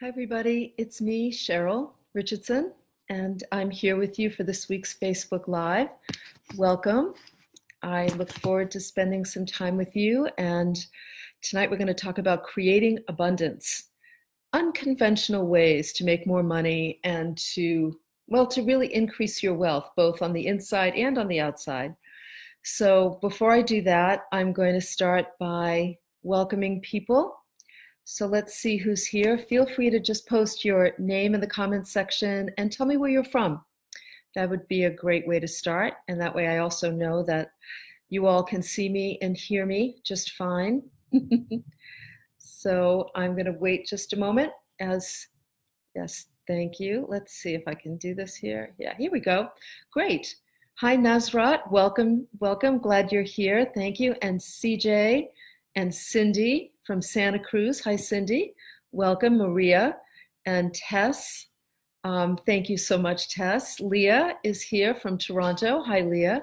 Hi, everybody. It's me, Cheryl Richardson, and I'm here with you for this week's Facebook Live. Welcome. I look forward to spending some time with you. And tonight we're going to talk about creating abundance, unconventional ways to make more money and to, well, to really increase your wealth, both on the inside and on the outside. So before I do that, I'm going to start by welcoming people so let's see who's here. Feel free to just post your name in the comments section and tell me where you're from. That would be a great way to start. And that way I also know that you all can see me and hear me just fine. so I'm going to wait just a moment as, yes, thank you. Let's see if I can do this here. Yeah, here we go. Great. Hi, Nazrat. Welcome, welcome. Glad you're here. Thank you. And CJ and Cindy from Santa Cruz. Hi, Cindy. Welcome, Maria and Tess. Um, thank you so much, Tess. Leah is here from Toronto. Hi, Leah.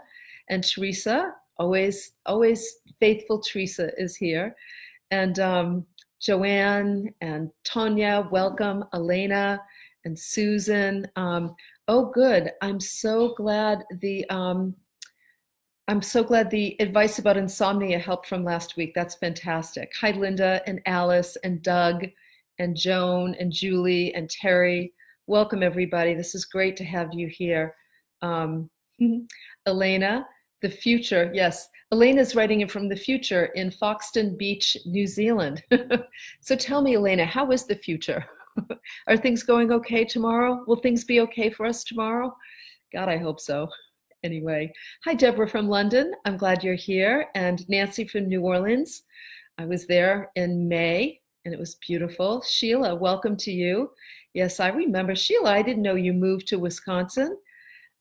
And Teresa, always, always faithful Teresa is here. And um, Joanne and Tonya, welcome. Elena and Susan. Um, oh, good. I'm so glad the um, I'm so glad the advice about insomnia helped from last week. That's fantastic. Hi, Linda and Alice and Doug and Joan and Julie and Terry. Welcome, everybody. This is great to have you here. Um, Elena, the future. Yes, Elena's writing in from the future in Foxton Beach, New Zealand. so tell me, Elena, how is the future? Are things going okay tomorrow? Will things be okay for us tomorrow? God, I hope so anyway. Hi, Deborah from London. I'm glad you're here. And Nancy from New Orleans. I was there in May and it was beautiful. Sheila, welcome to you. Yes, I remember. Sheila, I didn't know you moved to Wisconsin.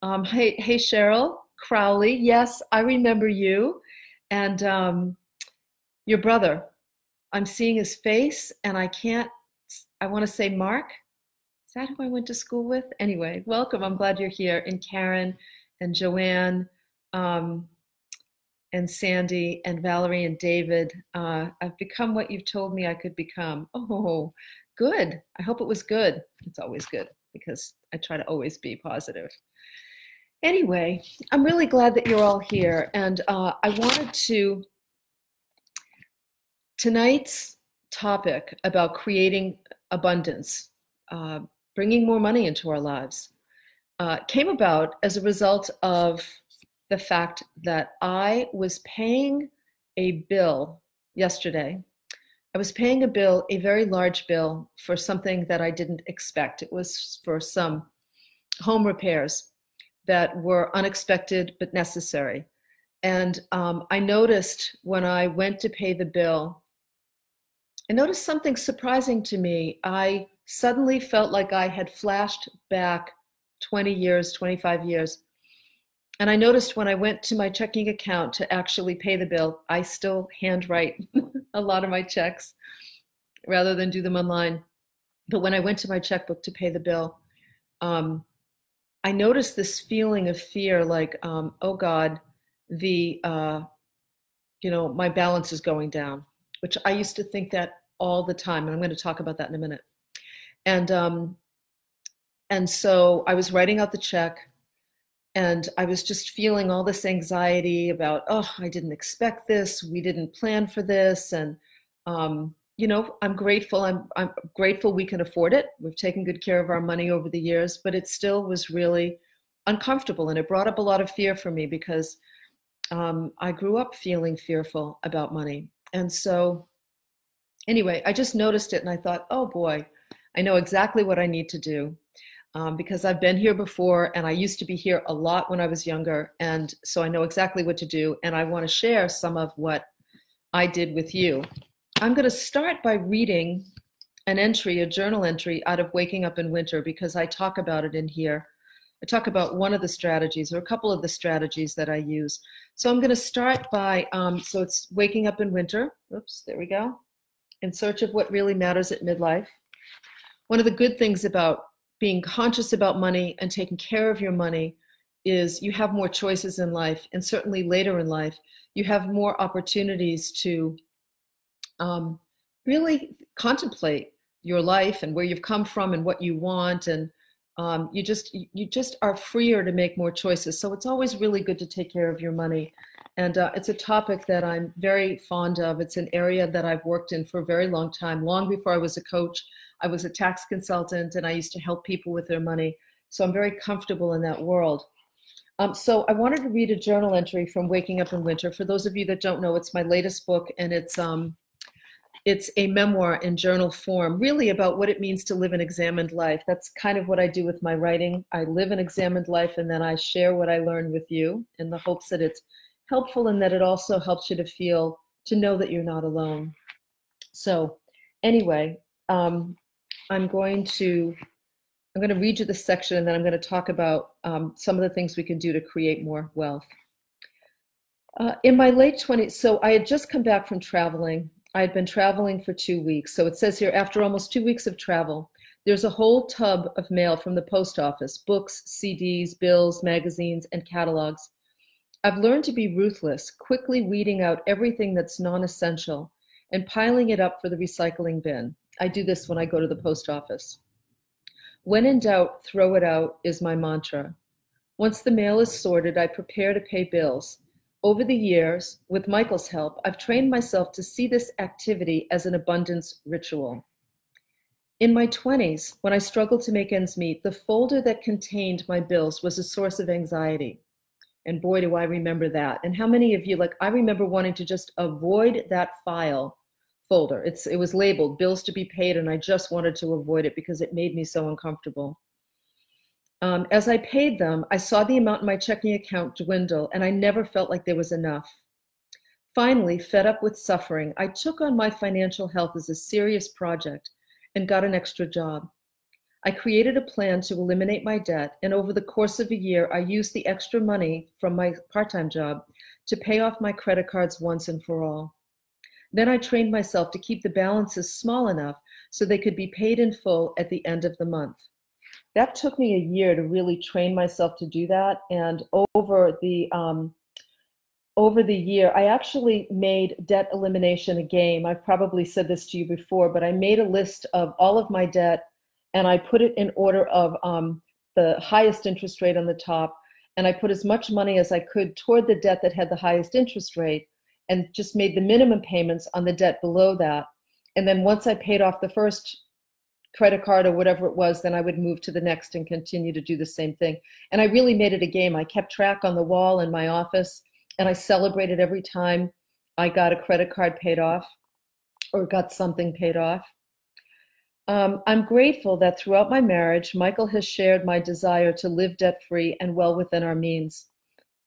Um, hey, hey, Cheryl Crowley. Yes, I remember you. And um, your brother. I'm seeing his face and I can't, I want to say Mark. Is that who I went to school with? Anyway, welcome. I'm glad you're here. And Karen and Joanne um, and Sandy and Valerie and David. Uh, I've become what you've told me I could become. Oh, good. I hope it was good. It's always good because I try to always be positive. Anyway, I'm really glad that you're all here. And uh, I wanted to, tonight's topic about creating abundance, uh, bringing more money into our lives uh, came about as a result of the fact that I was paying a bill yesterday. I was paying a bill, a very large bill, for something that I didn't expect. It was for some home repairs that were unexpected but necessary. And um, I noticed when I went to pay the bill, I noticed something surprising to me. I suddenly felt like I had flashed back 20 years, 25 years. And I noticed when I went to my checking account to actually pay the bill, I still handwrite a lot of my checks rather than do them online. But when I went to my checkbook to pay the bill, um, I noticed this feeling of fear like, um, oh God, the, uh, you know, my balance is going down, which I used to think that all the time. And I'm going to talk about that in a minute. And um, and so I was writing out the check and I was just feeling all this anxiety about, oh, I didn't expect this. We didn't plan for this. And, um, you know, I'm grateful. I'm, I'm grateful we can afford it. We've taken good care of our money over the years, but it still was really uncomfortable. And it brought up a lot of fear for me because um, I grew up feeling fearful about money. And so, anyway, I just noticed it and I thought, oh boy, I know exactly what I need to do um, because I've been here before and I used to be here a lot when I was younger. And so I know exactly what to do. And I want to share some of what I did with you. I'm going to start by reading an entry, a journal entry out of Waking Up in Winter, because I talk about it in here. I talk about one of the strategies or a couple of the strategies that I use. So I'm going to start by, um, so it's Waking Up in Winter. Oops, there we go. In search of what really matters at midlife. One of the good things about being conscious about money and taking care of your money is you have more choices in life and certainly later in life you have more opportunities to um, really contemplate your life and where you've come from and what you want and um, you just you just are freer to make more choices. So it's always really good to take care of your money. And uh, it's a topic that i'm very fond of. It's an area that i've worked in for a very long time long before i was a coach i was a tax consultant and i used to help people with their money so i'm very comfortable in that world um, so i wanted to read a journal entry from waking up in winter for those of you that don't know it's my latest book and it's um, it's a memoir in journal form, really about what it means to live an examined life. That's kind of what I do with my writing. I live an examined life and then I share what I learned with you in the hopes that it's helpful and that it also helps you to feel, to know that you're not alone. So, anyway, um, I'm going to. I'm going to read you this section and then I'm going to talk about um, some of the things we can do to create more wealth. Uh, in my late 20s, so I had just come back from traveling I had been traveling for two weeks. So it says here, after almost two weeks of travel, there's a whole tub of mail from the post office books, CDs, bills, magazines, and catalogs. I've learned to be ruthless, quickly weeding out everything that's non essential and piling it up for the recycling bin. I do this when I go to the post office. When in doubt, throw it out is my mantra. Once the mail is sorted, I prepare to pay bills. Over the years, with Michael's help, I've trained myself to see this activity as an abundance ritual. In my 20s, when I struggled to make ends meet, the folder that contained my bills was a source of anxiety. And boy, do I remember that. And how many of you, like, I remember wanting to just avoid that file folder. It's, it was labeled bills to be paid, and I just wanted to avoid it because it made me so uncomfortable. Um, as I paid them, I saw the amount in my checking account dwindle, and I never felt like there was enough. Finally, fed up with suffering, I took on my financial health as a serious project and got an extra job. I created a plan to eliminate my debt, and over the course of a year, I used the extra money from my part time job to pay off my credit cards once and for all. Then I trained myself to keep the balances small enough so they could be paid in full at the end of the month that took me a year to really train myself to do that. And over the um, over the year, I actually made debt elimination a game. I've probably said this to you before, but I made a list of all of my debt and I put it in order of um, the highest interest rate on the top. And I put as much money as I could toward the debt that had the highest interest rate and just made the minimum payments on the debt below that. And then once I paid off the first credit card or whatever it was, then I would move to the next and continue to do the same thing. And I really made it a game. I kept track on the wall in my office and I celebrated every time I got a credit card paid off or got something paid off. Um, I'm grateful that throughout my marriage, Michael has shared my desire to live debt free and well within our means.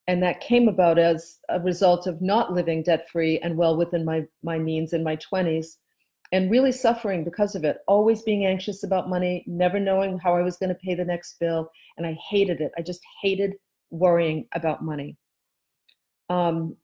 And that came about as a result of not living debt free and well within my, my means in my 20s and really suffering because of it, always being anxious about money, never knowing how I was going to pay the next bill. And I hated it. I just hated worrying about money. Um,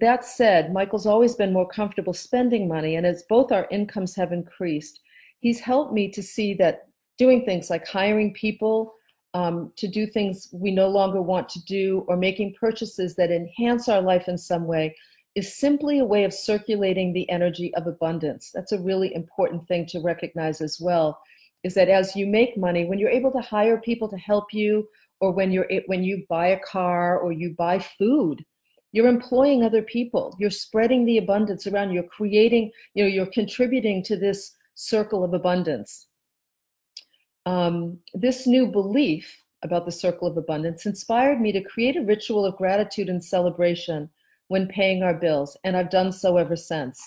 that said, Michael's always been more comfortable spending money. And as both our incomes have increased, he's helped me to see that doing things like hiring people um, to do things we no longer want to do or making purchases that enhance our life in some way is simply a way of circulating the energy of abundance. That's a really important thing to recognize as well. Is that as you make money, when you're able to hire people to help you, or when you're when you buy a car or you buy food, you're employing other people. You're spreading the abundance around. You're creating, you know, you're contributing to this circle of abundance. Um, this new belief about the circle of abundance inspired me to create a ritual of gratitude and celebration when paying our bills, and I've done so ever since,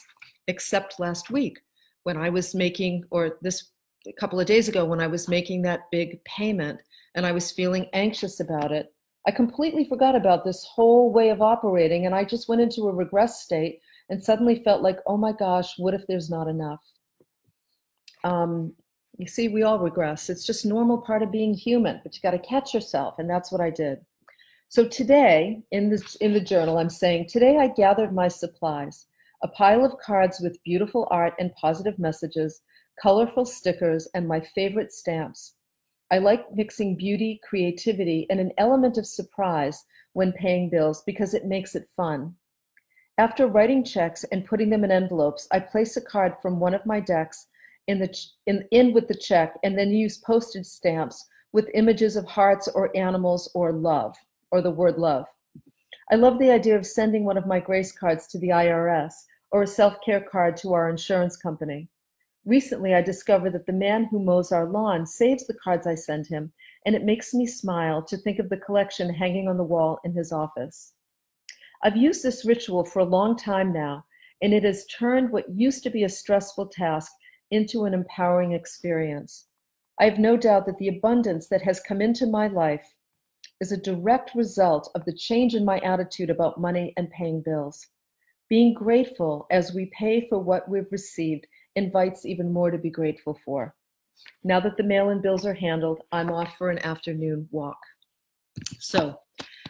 except last week when I was making, or this a couple of days ago when I was making that big payment and I was feeling anxious about it. I completely forgot about this whole way of operating and I just went into a regress state and suddenly felt like, oh my gosh, what if there's not enough? Um, you see, we all regress. It's just normal part of being human, but you got to catch yourself, and that's what I did. So today, in, this, in the journal, I'm saying, today I gathered my supplies, a pile of cards with beautiful art and positive messages, colorful stickers, and my favorite stamps. I like mixing beauty, creativity, and an element of surprise when paying bills because it makes it fun. After writing checks and putting them in envelopes, I place a card from one of my decks in the in, in with the check and then use postage stamps with images of hearts or animals or love or the word love. I love the idea of sending one of my grace cards to the IRS or a self-care card to our insurance company. Recently, I discovered that the man who mows our lawn saves the cards I send him, and it makes me smile to think of the collection hanging on the wall in his office. I've used this ritual for a long time now, and it has turned what used to be a stressful task into an empowering experience. I have no doubt that the abundance that has come into my life is a direct result of the change in my attitude about money and paying bills. Being grateful as we pay for what we've received invites even more to be grateful for. Now that the mail and bills are handled, I'm off for an afternoon walk. So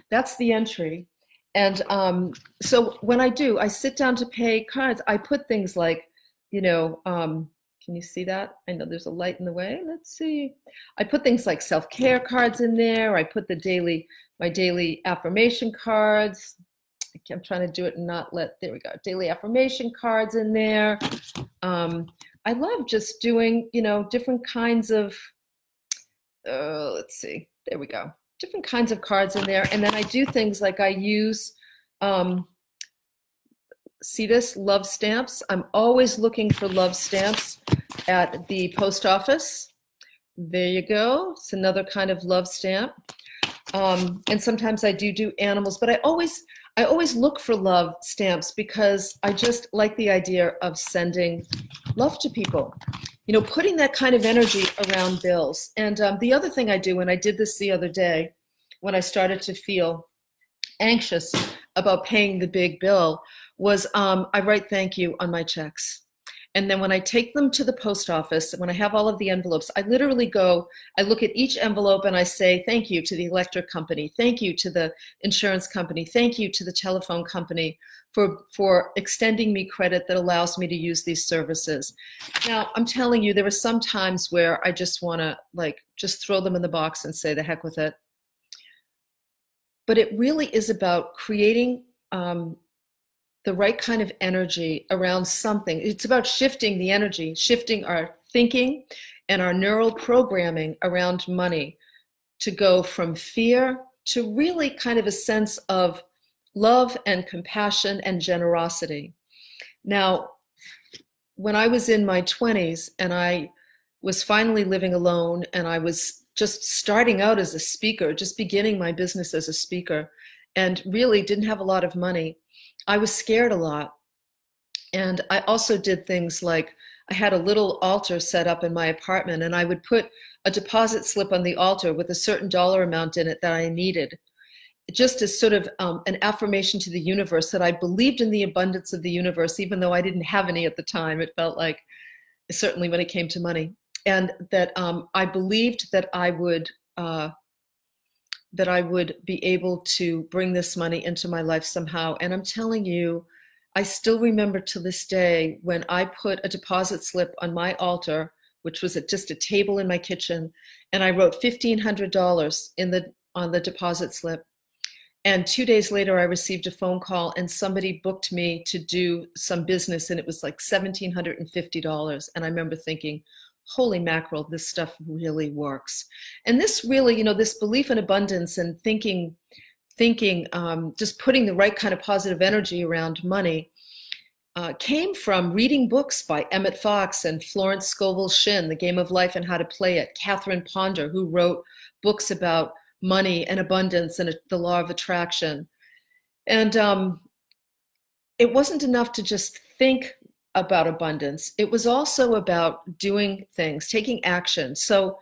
that's the entry. And um, so when I do, I sit down to pay cards. I put things like, you know, um, can you see that? I know there's a light in the way. Let's see. I put things like self-care cards in there. I put the daily, my daily affirmation cards. I'm trying to do it and not let, there we go, daily affirmation cards in there. Um, I love just doing, you know, different kinds of, uh, let's see, there we go, different kinds of cards in there. And then I do things like I use, um, see this, love stamps. I'm always looking for love stamps at the post office. There you go. It's another kind of love stamp. Um, and sometimes I do do animals, but I always I always look for love stamps because I just like the idea of sending love to people. You know, putting that kind of energy around bills. And um, the other thing I do, and I did this the other day when I started to feel anxious about paying the big bill, was um, I write thank you on my checks. And then when I take them to the post office, when I have all of the envelopes, I literally go, I look at each envelope and I say, thank you to the electric company, thank you to the insurance company, thank you to the telephone company for, for extending me credit that allows me to use these services. Now, I'm telling you, there are some times where I just want to like just throw them in the box and say the heck with it. But it really is about creating um, the right kind of energy around something. It's about shifting the energy, shifting our thinking and our neural programming around money to go from fear to really kind of a sense of love and compassion and generosity. Now, when I was in my 20s and I was finally living alone and I was just starting out as a speaker, just beginning my business as a speaker, and really didn't have a lot of money, I was scared a lot. And I also did things like I had a little altar set up in my apartment, and I would put a deposit slip on the altar with a certain dollar amount in it that I needed, just as sort of um, an affirmation to the universe that I believed in the abundance of the universe, even though I didn't have any at the time. It felt like, certainly when it came to money, and that um, I believed that I would. Uh, that I would be able to bring this money into my life somehow. And I'm telling you, I still remember to this day when I put a deposit slip on my altar, which was at just a table in my kitchen, and I wrote $1,500 in the on the deposit slip. And two days later, I received a phone call, and somebody booked me to do some business, and it was like $1,750. And I remember thinking, holy mackerel, this stuff really works. And this really, you know, this belief in abundance and thinking, thinking, um, just putting the right kind of positive energy around money uh, came from reading books by Emmett Fox and Florence Scovel Shinn, The Game of Life and How to Play It, Catherine Ponder, who wrote books about money and abundance and the law of attraction. And um, it wasn't enough to just think about abundance. It was also about doing things, taking action. So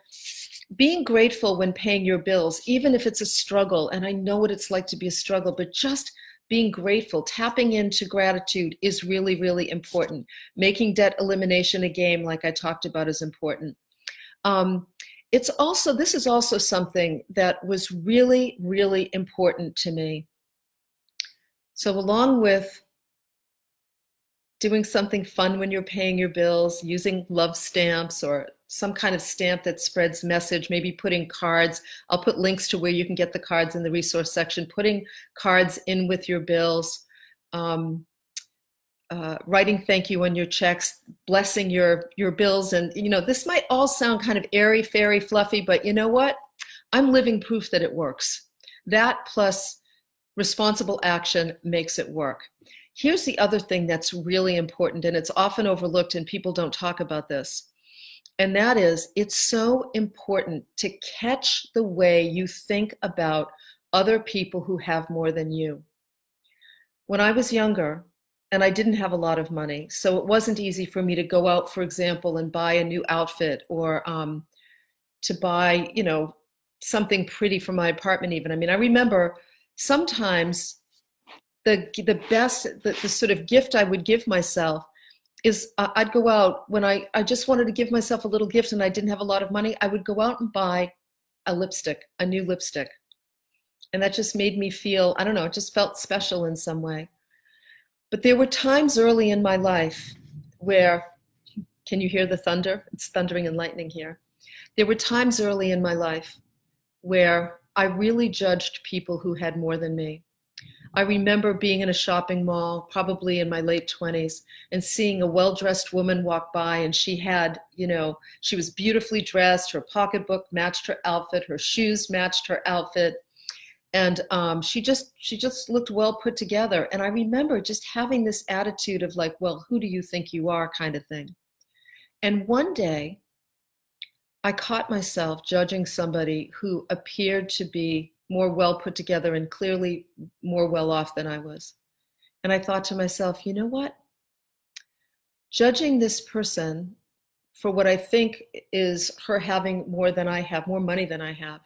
being grateful when paying your bills, even if it's a struggle, and I know what it's like to be a struggle, but just being grateful, tapping into gratitude is really, really important. Making debt elimination a game, like I talked about, is important. Um, it's also, this is also something that was really, really important to me. So, along with doing something fun when you're paying your bills, using love stamps or some kind of stamp that spreads message, maybe putting cards. I'll put links to where you can get the cards in the resource section, putting cards in with your bills. Um, uh, writing thank you on your checks, blessing your your bills, and you know this might all sound kind of airy, fairy, fluffy, but you know what? I'm living proof that it works. That plus responsible action makes it work. Here's the other thing that's really important, and it's often overlooked, and people don't talk about this. And that is, it's so important to catch the way you think about other people who have more than you. When I was younger, and I didn't have a lot of money, so it wasn't easy for me to go out, for example, and buy a new outfit or um, to buy, you know, something pretty for my apartment. Even I mean, I remember sometimes the the best, the, the sort of gift I would give myself is uh, I'd go out when I, I just wanted to give myself a little gift and I didn't have a lot of money. I would go out and buy a lipstick, a new lipstick. And that just made me feel, I don't know, it just felt special in some way. But there were times early in my life where, can you hear the thunder? It's thundering and lightning here. There were times early in my life where I really judged people who had more than me. I remember being in a shopping mall, probably in my late 20s, and seeing a well dressed woman walk by, and she had, you know, she was beautifully dressed. Her pocketbook matched her outfit, her shoes matched her outfit. And um, she just she just looked well put together. And I remember just having this attitude of like, well, who do you think you are, kind of thing. And one day, I caught myself judging somebody who appeared to be more well put together and clearly more well off than I was. And I thought to myself, you know what? Judging this person for what I think is her having more than I have, more money than I have,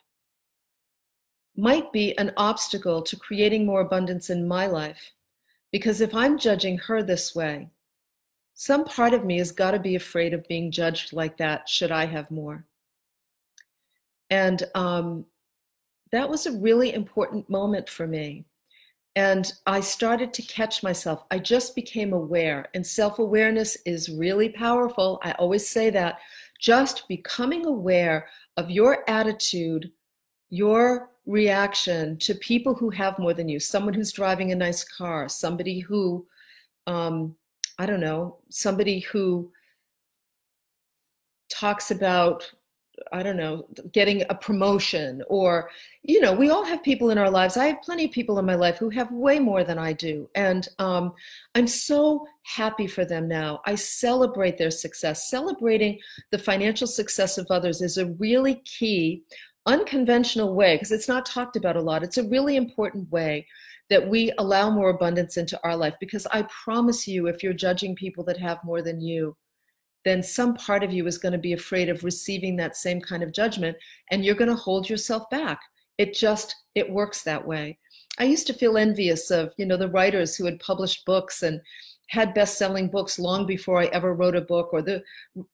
might be an obstacle to creating more abundance in my life. Because if I'm judging her this way, some part of me has got to be afraid of being judged like that should I have more. And um, that was a really important moment for me. And I started to catch myself. I just became aware, and self awareness is really powerful. I always say that. Just becoming aware of your attitude, your reaction to people who have more than you, someone who's driving a nice car, somebody who, um, I don't know, somebody who talks about I don't know, getting a promotion or, you know, we all have people in our lives. I have plenty of people in my life who have way more than I do. And um, I'm so happy for them now. I celebrate their success. Celebrating the financial success of others is a really key, unconventional way, because it's not talked about a lot. It's a really important way that we allow more abundance into our life. Because I promise you, if you're judging people that have more than you, then some part of you is going to be afraid of receiving that same kind of judgment and you're going to hold yourself back. It just it works that way. I used to feel envious of you know the writers who had published books and had best-selling books long before i ever wrote a book or the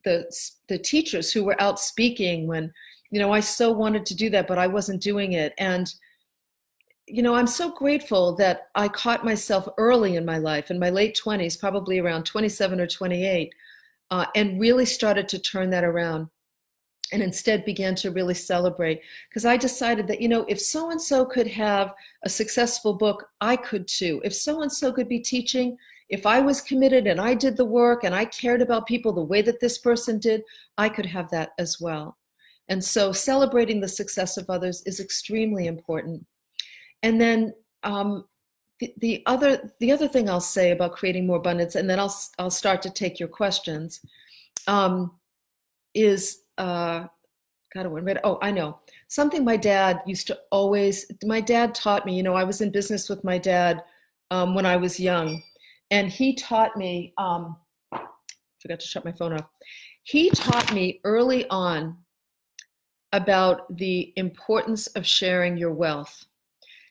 the the teachers who were out speaking when you know i so wanted to do that but i wasn't doing it. And you know i'm so grateful that i caught myself early in my life in my late 20s probably around 27 or 28 uh, and really started to turn that around and instead began to really celebrate because I decided that, you know, if so and so could have a successful book, I could too. If so and so could be teaching, if I was committed and I did the work and I cared about people the way that this person did, I could have that as well. And so celebrating the success of others is extremely important. And then um, the, other the other thing I'll say about creating more abundance, and then I'll I'll start to take your questions, um, is uh, God, I read. Oh, I know something. My dad used to always. My dad taught me. You know, I was in business with my dad um, when I was young, and he taught me. Um, forgot to shut my phone off. He taught me early on about the importance of sharing your wealth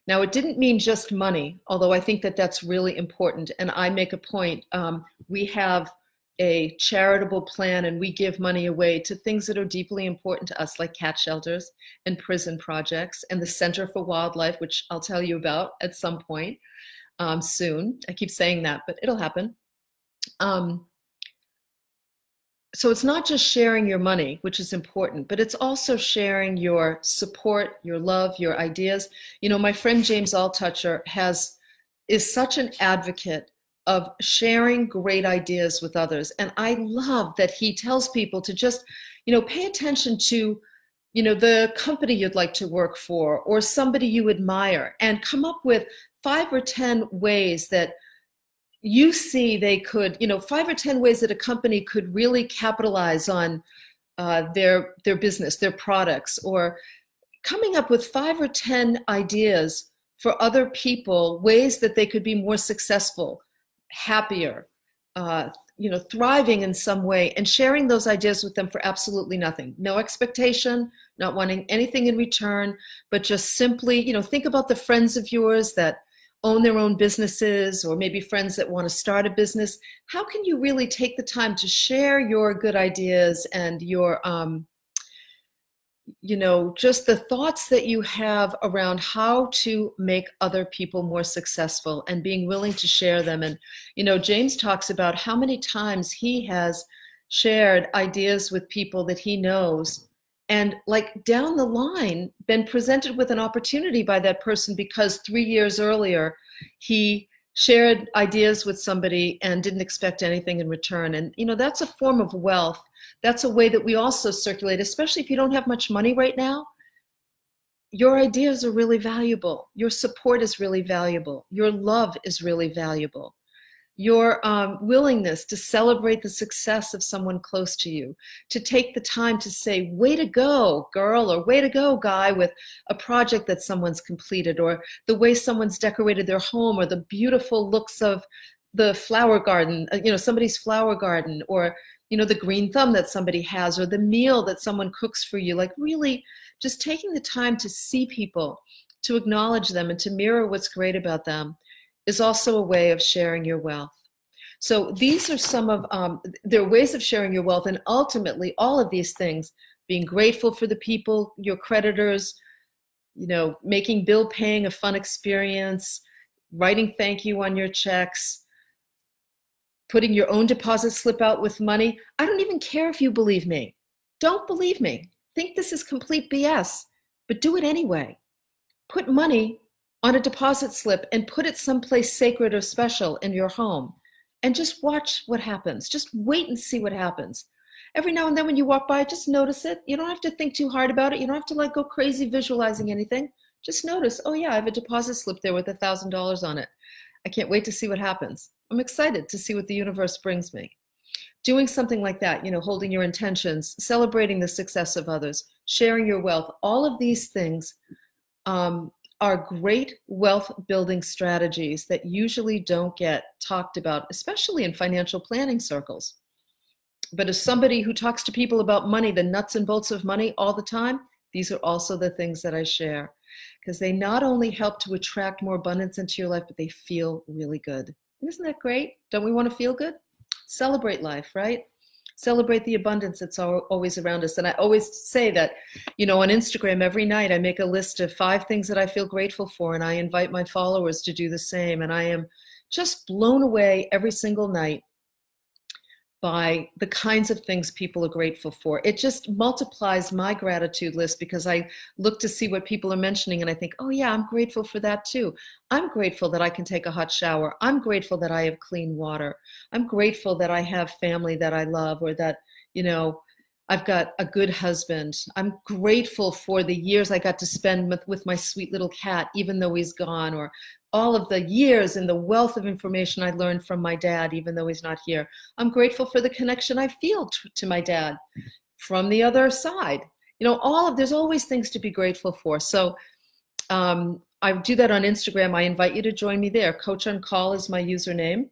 now, it didn't mean just money, although I think that that's really important. And I make a point. Um, we have a charitable plan and we give money away to things that are deeply important to us, like cat shelters and prison projects and the Center for Wildlife, which I'll tell you about at some point um, soon. I keep saying that, but it'll happen. Um, so it's not just sharing your money, which is important, but it's also sharing your support, your love, your ideas. You know, my friend James Altucher has is such an advocate of sharing great ideas with others. And I love that he tells people to just, you know, pay attention to, you know, the company you'd like to work for or somebody you admire and come up with five or 10 ways that you see they could, you know, five or 10 ways that a company could really capitalize on uh, their, their business, their products, or coming up with five or 10 ideas for other people, ways that they could be more successful, happier, uh, you know, thriving in some way, and sharing those ideas with them for absolutely nothing. No expectation, not wanting anything in return, but just simply, you know, think about the friends of yours that own their own businesses or maybe friends that want to start a business. How can you really take the time to share your good ideas and your um, you know just the thoughts that you have around how to make other people more successful and being willing to share them? And you know james talks about how many times he has shared ideas with people that he knows and like down the line been presented with an opportunity by that person because three years earlier he shared ideas with somebody and didn't expect anything in return. And you know that's a form of wealth. That's a way that we also circulate especially if you don't have much money right now. Your ideas are really valuable. Your support is really valuable. Your love is really valuable your um, willingness to celebrate the success of someone close to you, to take the time to say, way to go, girl, or way to go, guy, with a project that someone's completed, or the way someone's decorated their home, or the beautiful looks of the flower garden, uh, you know, somebody's flower garden, or, you know, the green thumb that somebody has, or the meal that someone cooks for you. Like, really, just taking the time to see people, to acknowledge them, and to mirror what's great about them is also a way of sharing your wealth. So these are some of um, ways of sharing your wealth, and ultimately, all of these things: being grateful for the people, your creditors, you know, making bill paying a fun experience, writing thank you on your checks, putting your own deposit slip out with money. I don't even care if you believe me. Don't believe me. Think this is complete BS, but do it anyway. Put money on a deposit slip and put it someplace sacred or special in your home and just watch what happens. Just wait and see what happens. Every now and then when you walk by, just notice it. You don't have to think too hard about it. You don't have to like go crazy visualizing anything. Just notice, oh yeah, I have a deposit slip there with a thousand dollars on it. I can't wait to see what happens. I'm excited to see what the universe brings me. Doing something like that, you know, holding your intentions, celebrating the success of others, sharing your wealth, all of these things um, are great wealth building strategies that usually don't get talked about, especially in financial planning circles. But as somebody who talks to people about money, the nuts and bolts of money all the time, these are also the things that I share because they not only help to attract more abundance into your life, but they feel really good. Isn't that great? Don't we want to feel good? Celebrate life, right? Celebrate the abundance that's always around us. And I always say that, you know, on Instagram every night I make a list of five things that I feel grateful for, and I invite my followers to do the same. And I am just blown away every single night by the kinds of things people are grateful for. It just multiplies my gratitude list because I look to see what people are mentioning and I think, oh, yeah, I'm grateful for that too. I'm grateful that I can take a hot shower. I'm grateful that I have clean water. I'm grateful that I have family that I love or that, you know, I've got a good husband. I'm grateful for the years I got to spend with, with my sweet little cat, even though he's gone, or all of the years and the wealth of information I learned from my dad, even though he's not here. I'm grateful for the connection I feel t- to my dad from the other side. You know, all of there's always things to be grateful for. So um, I do that on Instagram. I invite you to join me there. Coach on Call is my username,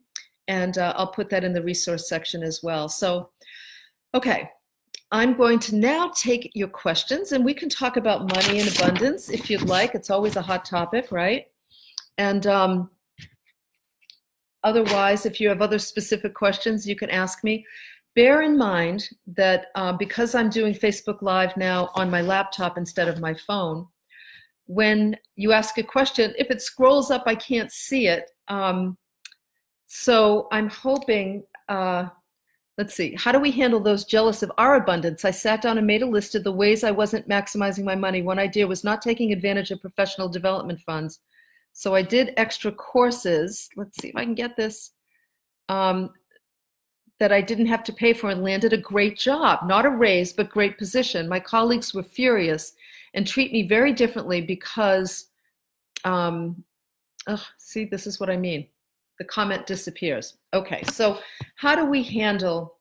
and uh, I'll put that in the resource section as well. So, okay, I'm going to now take your questions, and we can talk about money and abundance if you'd like. It's always a hot topic, right? And um, otherwise, if you have other specific questions, you can ask me. Bear in mind that uh, because I'm doing Facebook Live now on my laptop instead of my phone, when you ask a question, if it scrolls up, I can't see it. Um, so I'm hoping, uh, let's see, how do we handle those jealous of our abundance? I sat down and made a list of the ways I wasn't maximizing my money. One idea was not taking advantage of professional development funds. So I did extra courses. Let's see if I can get this. um, that I didn't have to pay for and landed a great job, not a raise, but great position. My colleagues were furious and treat me very differently because, um, oh, see, this is what I mean. The comment disappears. Okay, so how do we handle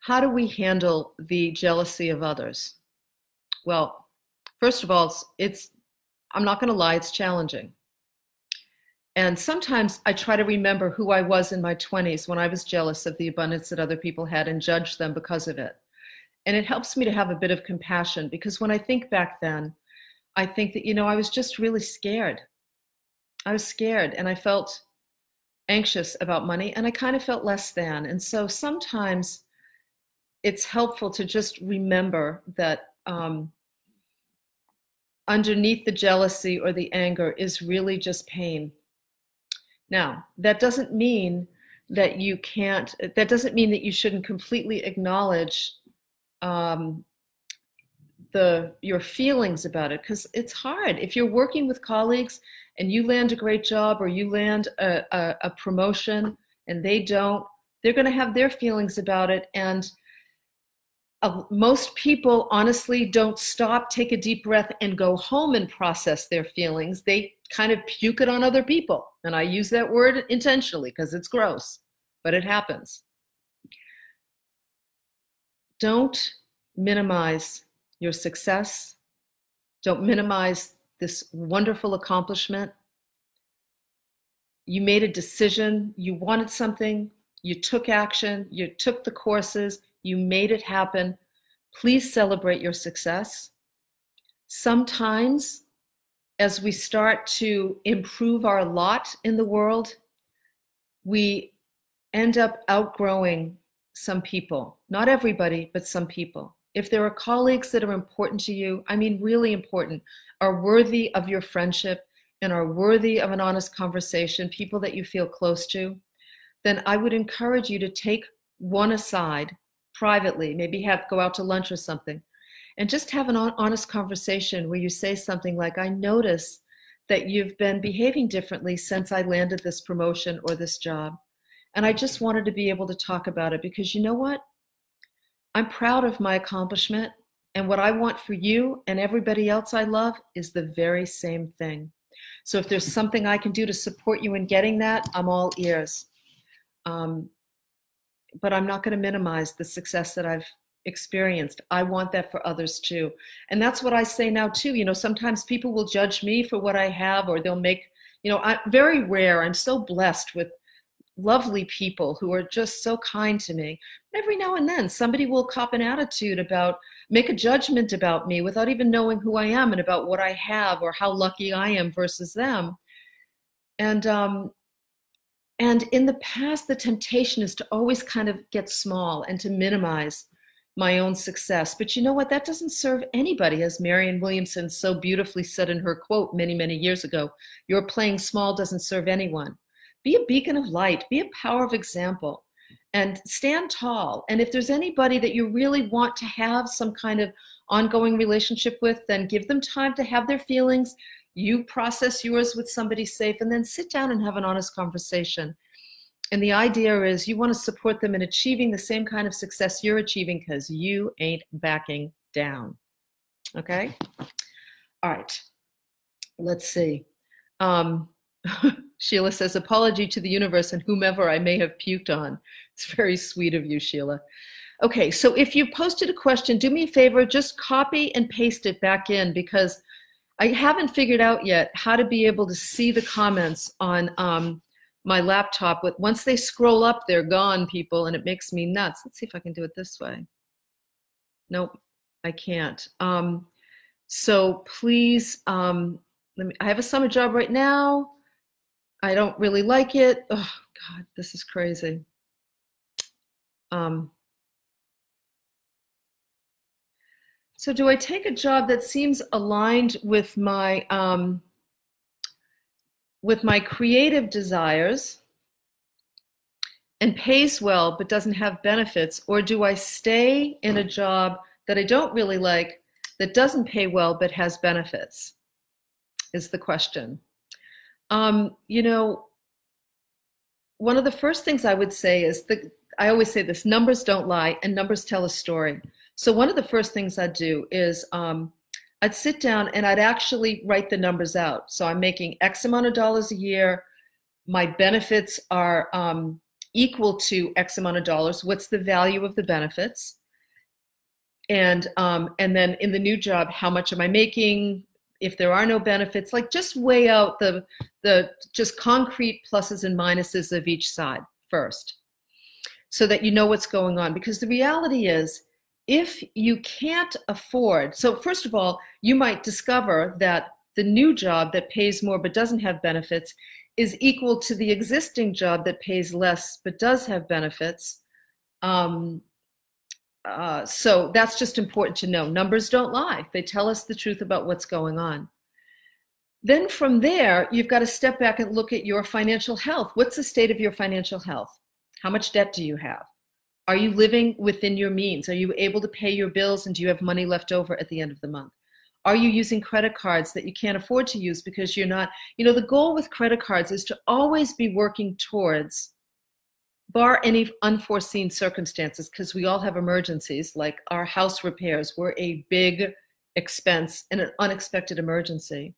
how do we handle the jealousy of others? Well, first of all, it's I'm not going to lie, it's challenging. And sometimes I try to remember who I was in my 20s when I was jealous of the abundance that other people had and judged them because of it. And it helps me to have a bit of compassion because when I think back then, I think that, you know, I was just really scared. I was scared and I felt anxious about money and I kind of felt less than. And so sometimes it's helpful to just remember that um, underneath the jealousy or the anger is really just pain. Now, that doesn't mean that you can't, that doesn't mean that you shouldn't completely acknowledge um, the your feelings about it because it's hard. If you're working with colleagues and you land a great job or you land a, a, a promotion and they don't they're going to have their feelings about it and most people honestly don't stop take a deep breath and go home and process their feelings they kind of puke it on other people. And I use that word intentionally because it's gross, but it happens. Don't minimize your success. Don't minimize this wonderful accomplishment. You made a decision, you wanted something, you took action, you took the courses, you made it happen. Please celebrate your success. Sometimes as we start to improve our lot in the world, we end up outgrowing some people. Not everybody, but some people. If there are colleagues that are important to you, I mean, really important, are worthy of your friendship and are worthy of an honest conversation, people that you feel close to, then I would encourage you to take one aside privately, maybe have go out to lunch or something, and just have an honest conversation where you say something like, I notice that you've been behaving differently since I landed this promotion or this job. And I just wanted to be able to talk about it because you know what? I'm proud of my accomplishment. And what I want for you and everybody else I love is the very same thing. So if there's something I can do to support you in getting that, I'm all ears. Um, but I'm not going to minimize the success that I've experienced. I want that for others too. And that's what I say now too. You know, sometimes people will judge me for what I have or they'll make, you know, I very rare. I'm so blessed with lovely people who are just so kind to me. Every now and then somebody will cop an attitude about make a judgment about me without even knowing who I am and about what I have or how lucky I am versus them. And um and in the past the temptation is to always kind of get small and to minimize my own success. But you know what? That doesn't serve anybody, as Marianne Williamson so beautifully said in her quote many, many years ago Your playing small doesn't serve anyone. Be a beacon of light, be a power of example, and stand tall. And if there's anybody that you really want to have some kind of ongoing relationship with, then give them time to have their feelings. You process yours with somebody safe, and then sit down and have an honest conversation and the idea is you want to support them in achieving the same kind of success you're achieving because you ain't backing down. Okay? All right. Let's see. Um, Sheila says, apology to the universe and whomever I may have puked on. It's very sweet of you, Sheila. Okay, so if you posted a question, do me a favor, just copy and paste it back in because I haven't figured out yet how to be able to see the comments on um, my laptop with once they scroll up they're gone people and it makes me nuts. Let's see if i can do it this way. Nope i can't. Um, so please um, let me i have a summer job right now. I don't really like it. Oh god this is crazy. Um, so do i take a job that seems aligned with my um, with my creative desires and pays well but doesn't have benefits? Or do I stay in a job that I don't really like that doesn't pay well but has benefits? Is the question. Um, you know, one of the first things I would say is that I always say this numbers don't lie and numbers tell a story. So, one of the first things I'd do is um, I'd sit down and I'd actually write the numbers out. So, I'm making X amount of dollars a year. My benefits are um, equal to X amount of dollars. What's the value of the benefits? And um, and then in the new job, how much am I making? if there are no benefits like just weigh out the the just concrete pluses and minuses of each side first so that you know what's going on because the reality is if you can't afford so first of all you might discover that the new job that pays more but doesn't have benefits is equal to the existing job that pays less but does have benefits um, uh, so that's just important to know. Numbers don't lie, they tell us the truth about what's going on. Then from there, you've got to step back and look at your financial health. What's the state of your financial health? How much debt do you have? Are you living within your means? Are you able to pay your bills and do you have money left over at the end of the month? Are you using credit cards that you can't afford to use because you're not? You know, the goal with credit cards is to always be working towards bar any unforeseen circumstances, because we all have emergencies, like our house repairs were a big expense and an unexpected emergency.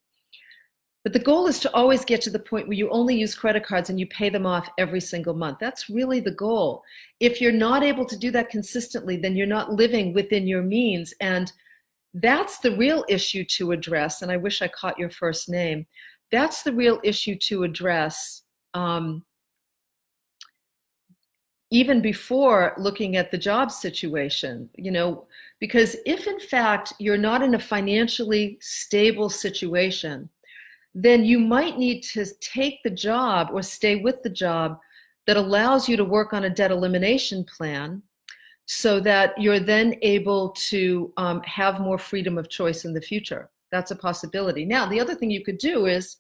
But the goal is to always get to the point where you only use credit cards and you pay them off every single month. That's really the goal. If you're not able to do that consistently, then you're not living within your means. And that's the real issue to address. And I wish I caught your first name. That's the real issue to address um, even before looking at the job situation, you know, because if in fact you're not in a financially stable situation, then you might need to take the job or stay with the job that allows you to work on a debt elimination plan so that you're then able to um, have more freedom of choice in the future. That's a possibility. Now, the other thing you could do is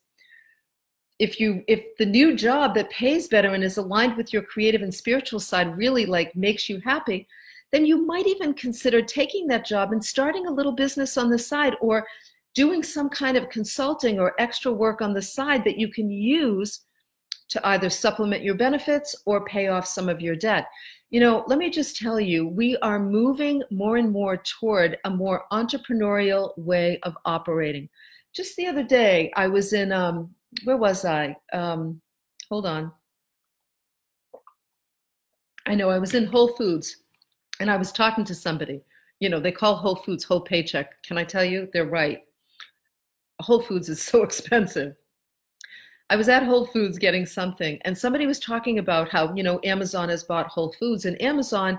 if you if the new job that pays better and is aligned with your creative and spiritual side really like makes you happy then you might even consider taking that job and starting a little business on the side or doing some kind of consulting or extra work on the side that you can use to either supplement your benefits or pay off some of your debt. You know, let me just tell you, we are moving more and more toward a more entrepreneurial way of operating. Just the other day, I was in um, where was I? Um, hold on. I know I was in Whole Foods and I was talking to somebody. You know, they call Whole Foods whole paycheck. Can I tell you? They're right. Whole Foods is so expensive. I was at Whole Foods getting something, and somebody was talking about how, you know, Amazon has bought Whole Foods, and Amazon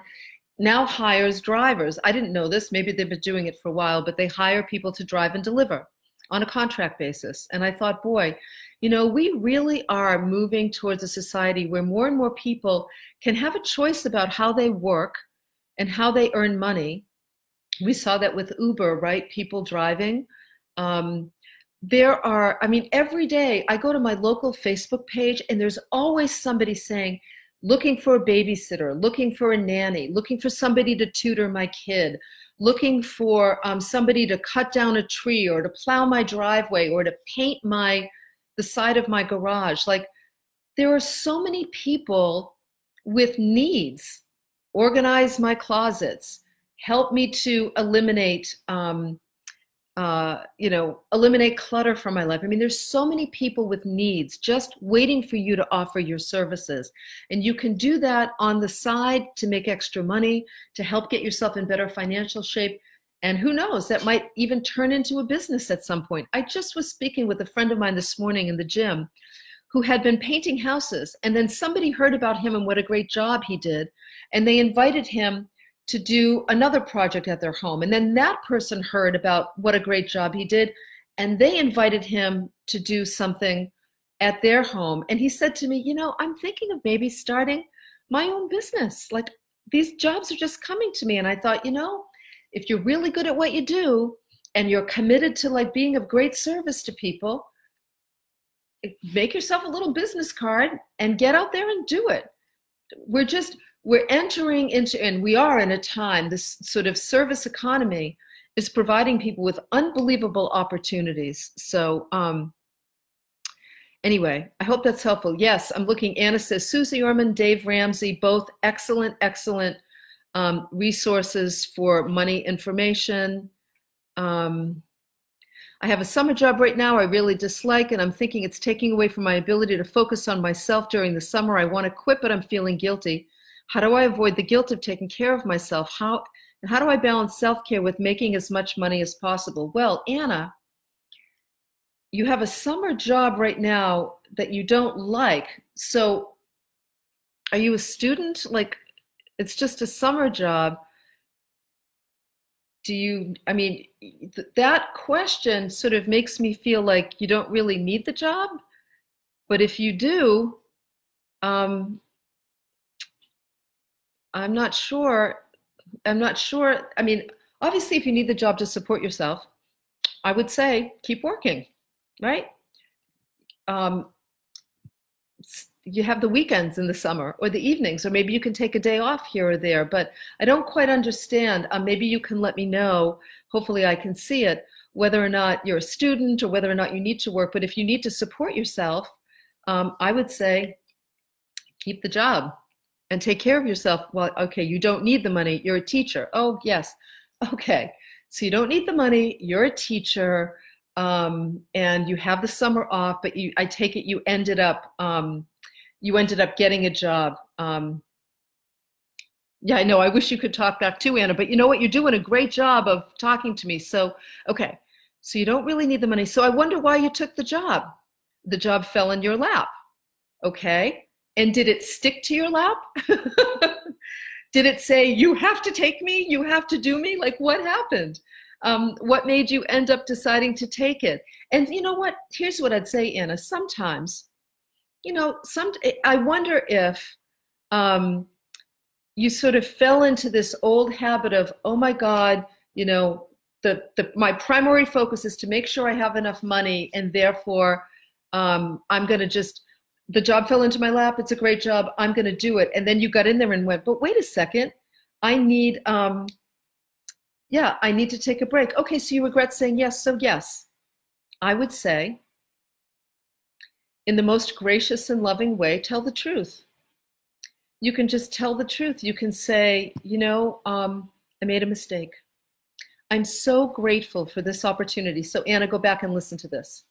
now hires drivers. I didn't know this. Maybe they've been doing it for a while, but they hire people to drive and deliver on a contract basis. And I thought, boy, you know, we really are moving towards a society where more and more people can have a choice about how they work and how they earn money. We saw that with Uber, right? People driving. Um, there are, I mean, every day I go to my local Facebook page and there's always somebody saying, looking for a babysitter, looking for a nanny, looking for somebody to tutor my kid, looking for um, somebody to cut down a tree or to plow my driveway or to paint my the side of my garage. Like there are so many people with needs organize my closets help me to eliminate um, uh, you know, eliminate clutter from my life. I mean, there's so many people with needs just waiting for you to offer your services. And you can do that on the side to make extra money, to help get yourself in better financial shape. And who knows, that might even turn into a business at some point. I just was speaking with a friend of mine this morning in the gym who had been painting houses. And then somebody heard about him and what a great job he did. And they invited him to do another project at their home. And then that person heard about what a great job he did, and they invited him to do something at their home. And he said to me, You know, I'm thinking of maybe starting my own business. Like these jobs are just coming to me. And I thought, you know, if you're really good at what you do and you're committed to like being of great service to people, make yourself a little business card and get out there and do it. We're just, we're entering into, and we are in a time, this sort of service economy is providing people with unbelievable opportunities. So, um, Anyway, I hope that's helpful. Yes, I'm looking. Anna says Suze Orman, Dave Ramsey, both excellent, excellent um, resources for money information. Um, I have a summer job right now I really dislike, and I'm thinking it's taking away from my ability to focus on myself during the summer. I want to quit, but I'm feeling guilty. How do I avoid the guilt of taking care of myself? How and how do I balance self-care with making as much money as possible? Well, Anna, you have a summer job right now that you don't like. So are you a student? Like it's just a summer job do you i mean th- that question sort of makes me feel like you don't really need the job but if you do um i'm not sure i'm not sure i mean obviously if you need the job to support yourself i would say keep working right um you have the weekends in the summer or the evenings, or maybe you can take a day off here or there. But I don't quite understand. Uh, maybe you can let me know. Hopefully, I can see it whether or not you're a student or whether or not you need to work. But if you need to support yourself, um, I would say keep the job and take care of yourself. Well, okay, you don't need the money. You're a teacher. Oh, yes. Okay. So you don't need the money. You're a teacher. Um, and you have the summer off, but you, I take it you ended up um, you ended up getting a job. Um, yeah, I know. I wish you could talk back too, Anna, but you know what? You're doing a great job of talking to me. So, okay. So you don't really need the money. So I wonder why you took the job. The job fell in your lap. Okay. And did it stick to your lap? did it say, you have to take me? You have to do me? Like, what happened? Um, what made you end up deciding to take it? And you know what? Here's what I'd say, Anna. Sometimes you know, some I wonder if um, you sort of fell into this old habit of, oh my God, you know, the, the my primary focus is to make sure I have enough money, and therefore um, I'm going to just the job fell into my lap. It's a great job. I'm going to do it. And then you got in there and went, but wait a second, I need, um, yeah, I need to take a break. Okay, so you regret saying yes. So yes, I would say in the most gracious and loving way, tell the truth. You can just tell the truth. You can say, you know, um, I made a mistake. I'm so grateful for this opportunity. So, Anna, go back and listen to this.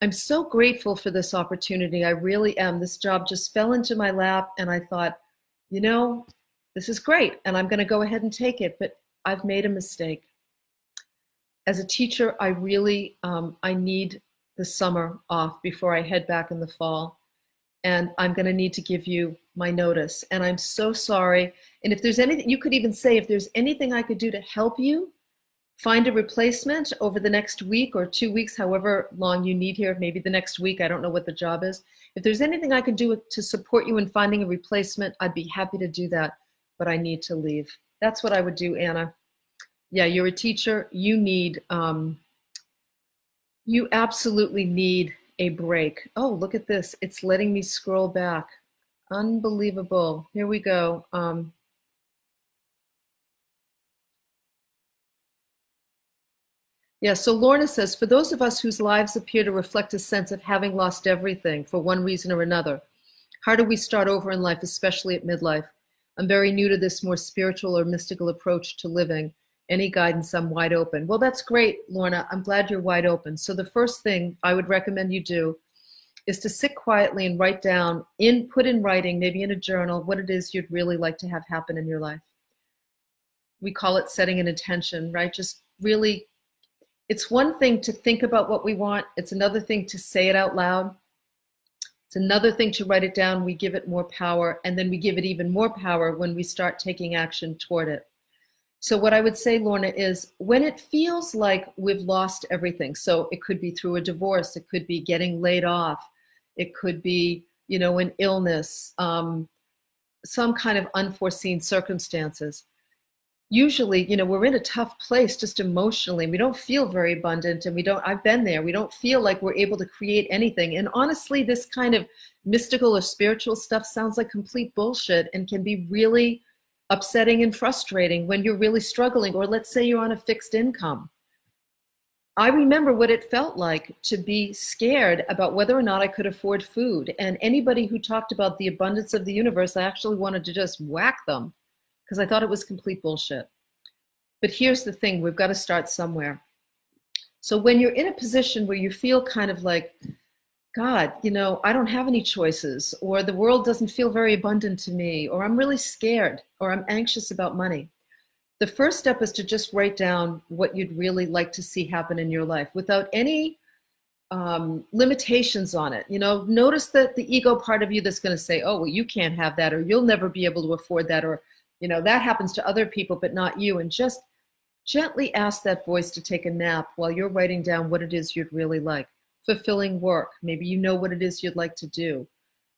I'm so grateful for this opportunity. I really am. This job just fell into my lap, and I thought, you know, this is great, and I'm going to go ahead and take it, but I've made a mistake. As a teacher, I really um, I need the summer off before I head back in the fall. And I'm going to need to give you my notice. And I'm so sorry. And if there's anything, you could even say, if there's anything I could do to help you find a replacement over the next week or two weeks, however long you need here, maybe the next week, I don't know what the job is. If there's anything I can do to support you in finding a replacement, I'd be happy to do that, but I need to leave. That's what I would do, Anna. Yeah, you're a teacher. You need um, you absolutely need a break. Oh, look at this. It's letting me scroll back. Unbelievable. Here we go. Um, yeah, so Lorna says, for those of us whose lives appear to reflect a sense of having lost everything for one reason or another, how do we start over in life, especially at midlife? I'm very new to this more spiritual or mystical approach to living any guidance, I'm wide open. Well, that's great, Lorna. I'm glad you're wide open. So the first thing I would recommend you do is to sit quietly and write down, in put in writing, maybe in a journal, what it is you'd really like to have happen in your life. We call it setting an intention, right? Just really, it's one thing to think about what we want. It's another thing to say it out loud. It's another thing to write it down. We give it more power, and then we give it even more power when we start taking action toward it. So what I would say, Lorna, is when it feels like we've lost everything. So it could be through a divorce, it could be getting laid off, it could be, you know, an illness, um, some kind of unforeseen circumstances. Usually, you know, we're in a tough place just emotionally. We don't feel very abundant, and we don't. I've been there. We don't feel like we're able to create anything. And honestly, this kind of mystical or spiritual stuff sounds like complete bullshit and can be really upsetting and frustrating when you're really struggling, or let's say you're on a fixed income. I remember what it felt like to be scared about whether or not I could afford food. And anybody who talked about the abundance of the universe, I actually wanted to just whack them because I thought it was complete bullshit. But here's the thing we've got to start somewhere. So when you're in a position where you feel kind of like, God, you know, I don't have any choices, or the world doesn't feel very abundant to me, or I'm really scared, or I'm anxious about money. The first step is to just write down what you'd really like to see happen in your life without any um, limitations on it. You know, notice that the ego part of you that's going to say, oh, well, you can't have that, or you'll never be able to afford that, or, you know, that happens to other people, but not you. And just gently ask that voice to take a nap while you're writing down what it is you'd really like. Fulfilling work, maybe you know what it is you'd like to do.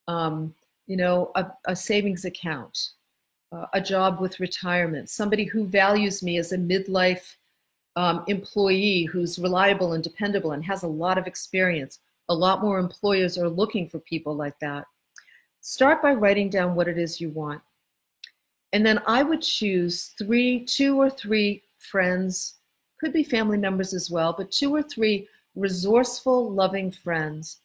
Um, you know, a, a savings account, uh, a job with retirement, somebody who values me as a midlife um, employee who's reliable and dependable and has a lot of experience. A lot more employers are looking for people like that. Start by writing down what it is you want. And then I would choose three, two or three friends, could be family members as well, but two or three resourceful, loving friends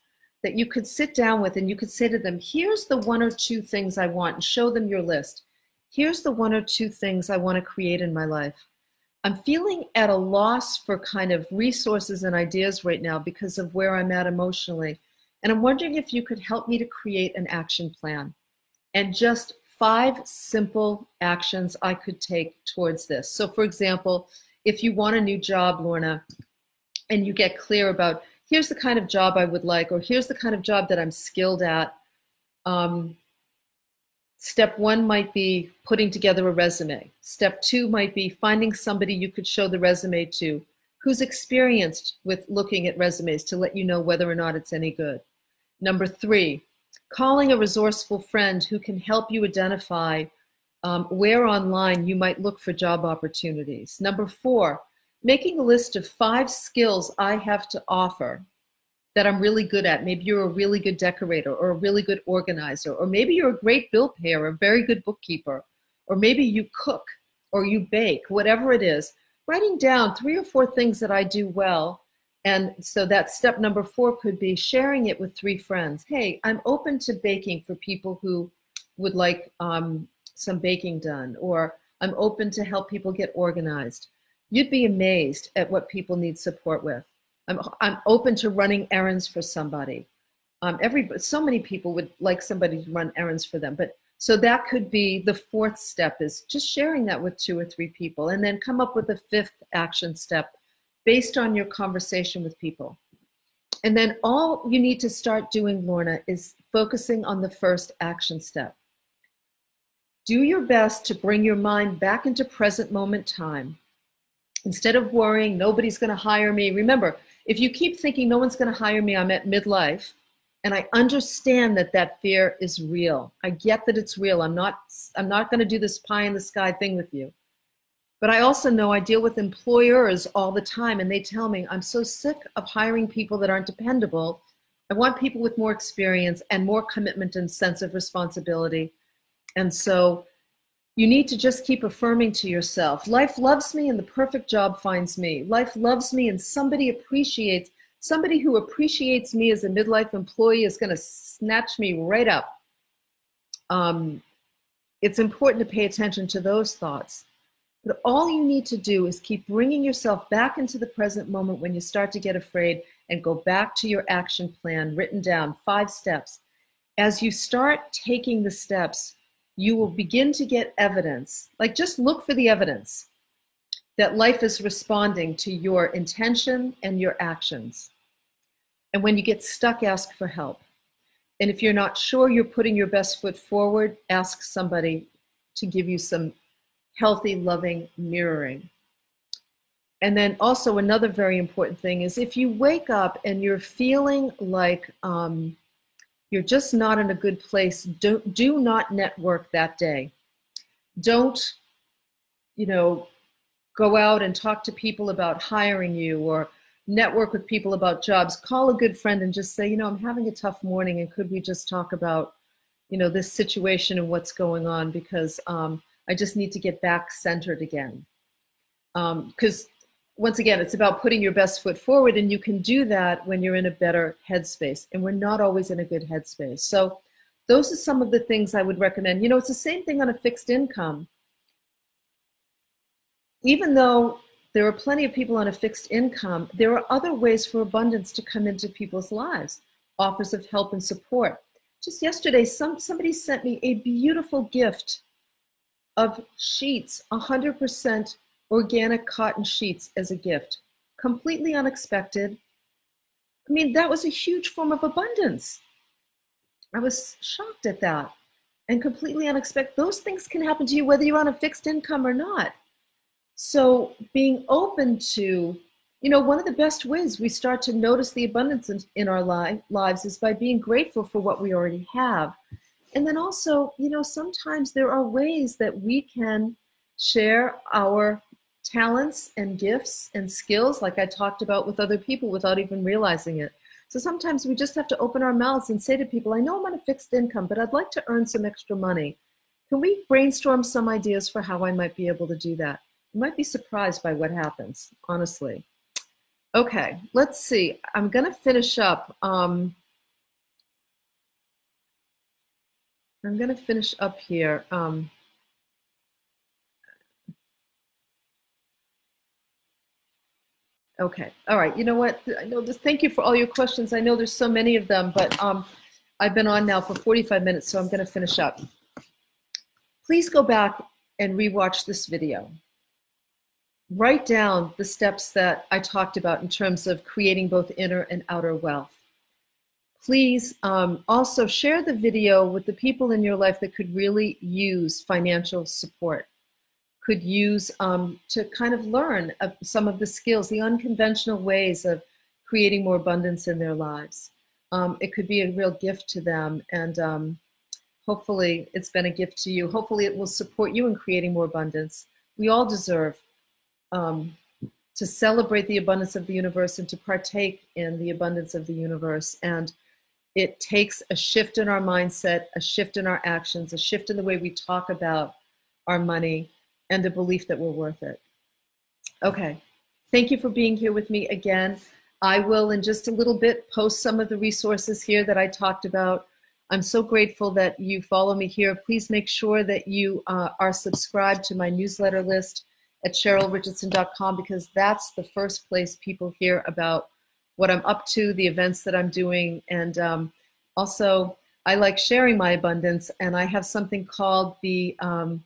that you could sit down with and you could say to them, here's the one or two things I want, and show them your list. Here's the one or two things I want to create in my life. I'm feeling at a loss for kind of resources and ideas right now because of where I'm at emotionally. And I'm wondering if you could help me to create an action plan and just five simple actions I could take towards this. So, for example, if you want a new job, Lorna, and you get clear about here's the kind of job I would like, or here's the kind of job that I'm skilled at. Um, step one might be putting together a resume. Step two might be finding somebody you could show the resume to who's experienced with looking at resumes to let you know whether or not it's any good. Number three, calling a resourceful friend who can help you identify um, where online you might look for job opportunities. Number four, making a list of five skills I have to offer that I'm really good at. Maybe you're a really good decorator or a really good organizer, or maybe you're a great bill payer, a very good bookkeeper, or maybe you cook or you bake, whatever it is. Writing down three or four things that I do well and so that step number four could be sharing it with three friends. Hey, I'm open to baking for people who would like um, some baking done, or I'm open to help people get organized. You'd be amazed at what people need support with. I'm, I'm open to running errands for somebody. Um, every so many people would like somebody to run errands for them, but so that could be the fourth step is just sharing that with two or three people, and then come up with a fifth action step based on your conversation with people. And then all you need to start doing, Lorna, is focusing on the first action step. Do your best to bring your mind back into present moment time. Instead of worrying, nobody's going to hire me. Remember, if you keep thinking no one's going to hire me, I'm at midlife, and I understand that that fear is real. I get that it's real. I'm not I'm not going to do this pie in the sky thing with you. But I also know I deal with employers all the time, and they tell me, I'm so sick of hiring people that aren't dependable. I want people with more experience and more commitment and sense of responsibility. And so you need to just keep affirming to yourself life loves me and the perfect job finds me. Life loves me and somebody appreciates, somebody who appreciates me as a midlife employee is going to snatch me right up. Um, it's important to pay attention to those thoughts. But all you need to do is keep bringing yourself back into the present moment when you start to get afraid and go back to your action plan written down, five steps. As you start taking the steps, you will begin to get evidence. Like just look for the evidence that life is responding to your intention and your actions. And when you get stuck, ask for help. And if you're not sure you're putting your best foot forward, ask somebody to give you some healthy, loving mirroring. And then also another very important thing is if you wake up and you're feeling like um, you're just not in a good place, do, do not network that day. Don't, you know, go out and talk to people about hiring you or network with people about jobs. Call a good friend and just say, you know, I'm having a tough morning and could we just talk about, you know, this situation and what's going on because um, I just need to get back centered again. Because um, once again, it's about putting your best foot forward, and you can do that when you're in a better headspace. And we're not always in a good headspace. So, those are some of the things I would recommend. You know, it's the same thing on a fixed income. Even though there are plenty of people on a fixed income, there are other ways for abundance to come into people's lives offers of help and support. Just yesterday, some, somebody sent me a beautiful gift of sheets, 100% organic cotton sheets as a gift. Completely unexpected. I mean, that was a huge form of abundance. I was shocked at that and completely unexpected. Those things can happen to you whether you're on a fixed income or not. So, being open to, you know, one of the best ways we start to notice the abundance in, in our li- lives is by being grateful for what we already have. And then also, you know, sometimes there are ways that we can share our talents and gifts and skills, like I talked about with other people, without even realizing it. So sometimes we just have to open our mouths and say to people, I know I'm on a fixed income, but I'd like to earn some extra money. Can we brainstorm some ideas for how I might be able to do that? You might be surprised by what happens, honestly. Okay, let's see. I'm going to finish up. Um, I'm going to finish up here. Um, Okay. All right. You know what? I know this. Thank you for all your questions. I know there's so many of them, but um, I've been on now for 45 minutes, so I'm going to finish up. Please go back and rewatch this video. Write down the steps that I talked about in terms of creating both inner and outer wealth. Please um, also share the video with the people in your life that could really use financial support could use um, to kind of learn uh, some of the skills, the unconventional ways of creating more abundance in their lives. Um, it could be a real gift to them, and um, hopefully, it's been a gift to you. Hopefully, it will support you in creating more abundance. We all deserve um, to celebrate the abundance of the universe and to partake in the abundance of the universe. And it takes a shift in our mindset, a shift in our actions, a shift in the way we talk about our money, and the belief that we're worth it. Okay, thank you for being here with me again. I will, in just a little bit, post some of the resources here that I talked about. I'm so grateful that you follow me here. Please make sure that you uh, are subscribed to my newsletter list at CherylRichardson.com because that's the first place people hear about what I'm up to, the events that I'm doing, and um, also I like sharing my abundance. And I have something called the um,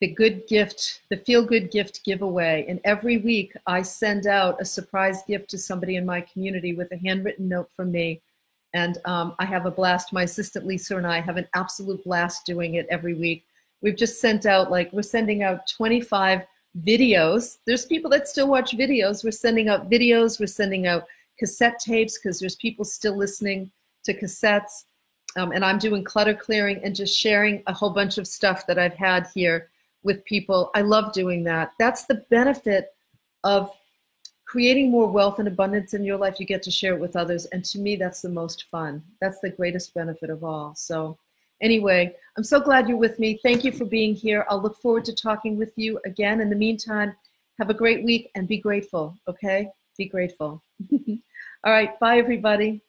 the good gift, the feel good gift giveaway. And every week I send out a surprise gift to somebody in my community with a handwritten note from me. And um, I have a blast. My assistant Lisa and I have an absolute blast doing it every week. We've just sent out, like, we're sending out 25 videos. There's people that still watch videos. We're sending out videos, we're sending out cassette tapes because there's people still listening to cassettes. Um, and I'm doing clutter clearing and just sharing a whole bunch of stuff that I've had here with people. I love doing that. That's the benefit of creating more wealth and abundance in your life. You get to share it with others. And to me, that's the most fun. That's the greatest benefit of all. So, anyway, I'm so glad you're with me. Thank you for being here. I'll look forward to talking with you again. In the meantime, have a great week and be grateful, okay? Be grateful. all right. Bye, everybody.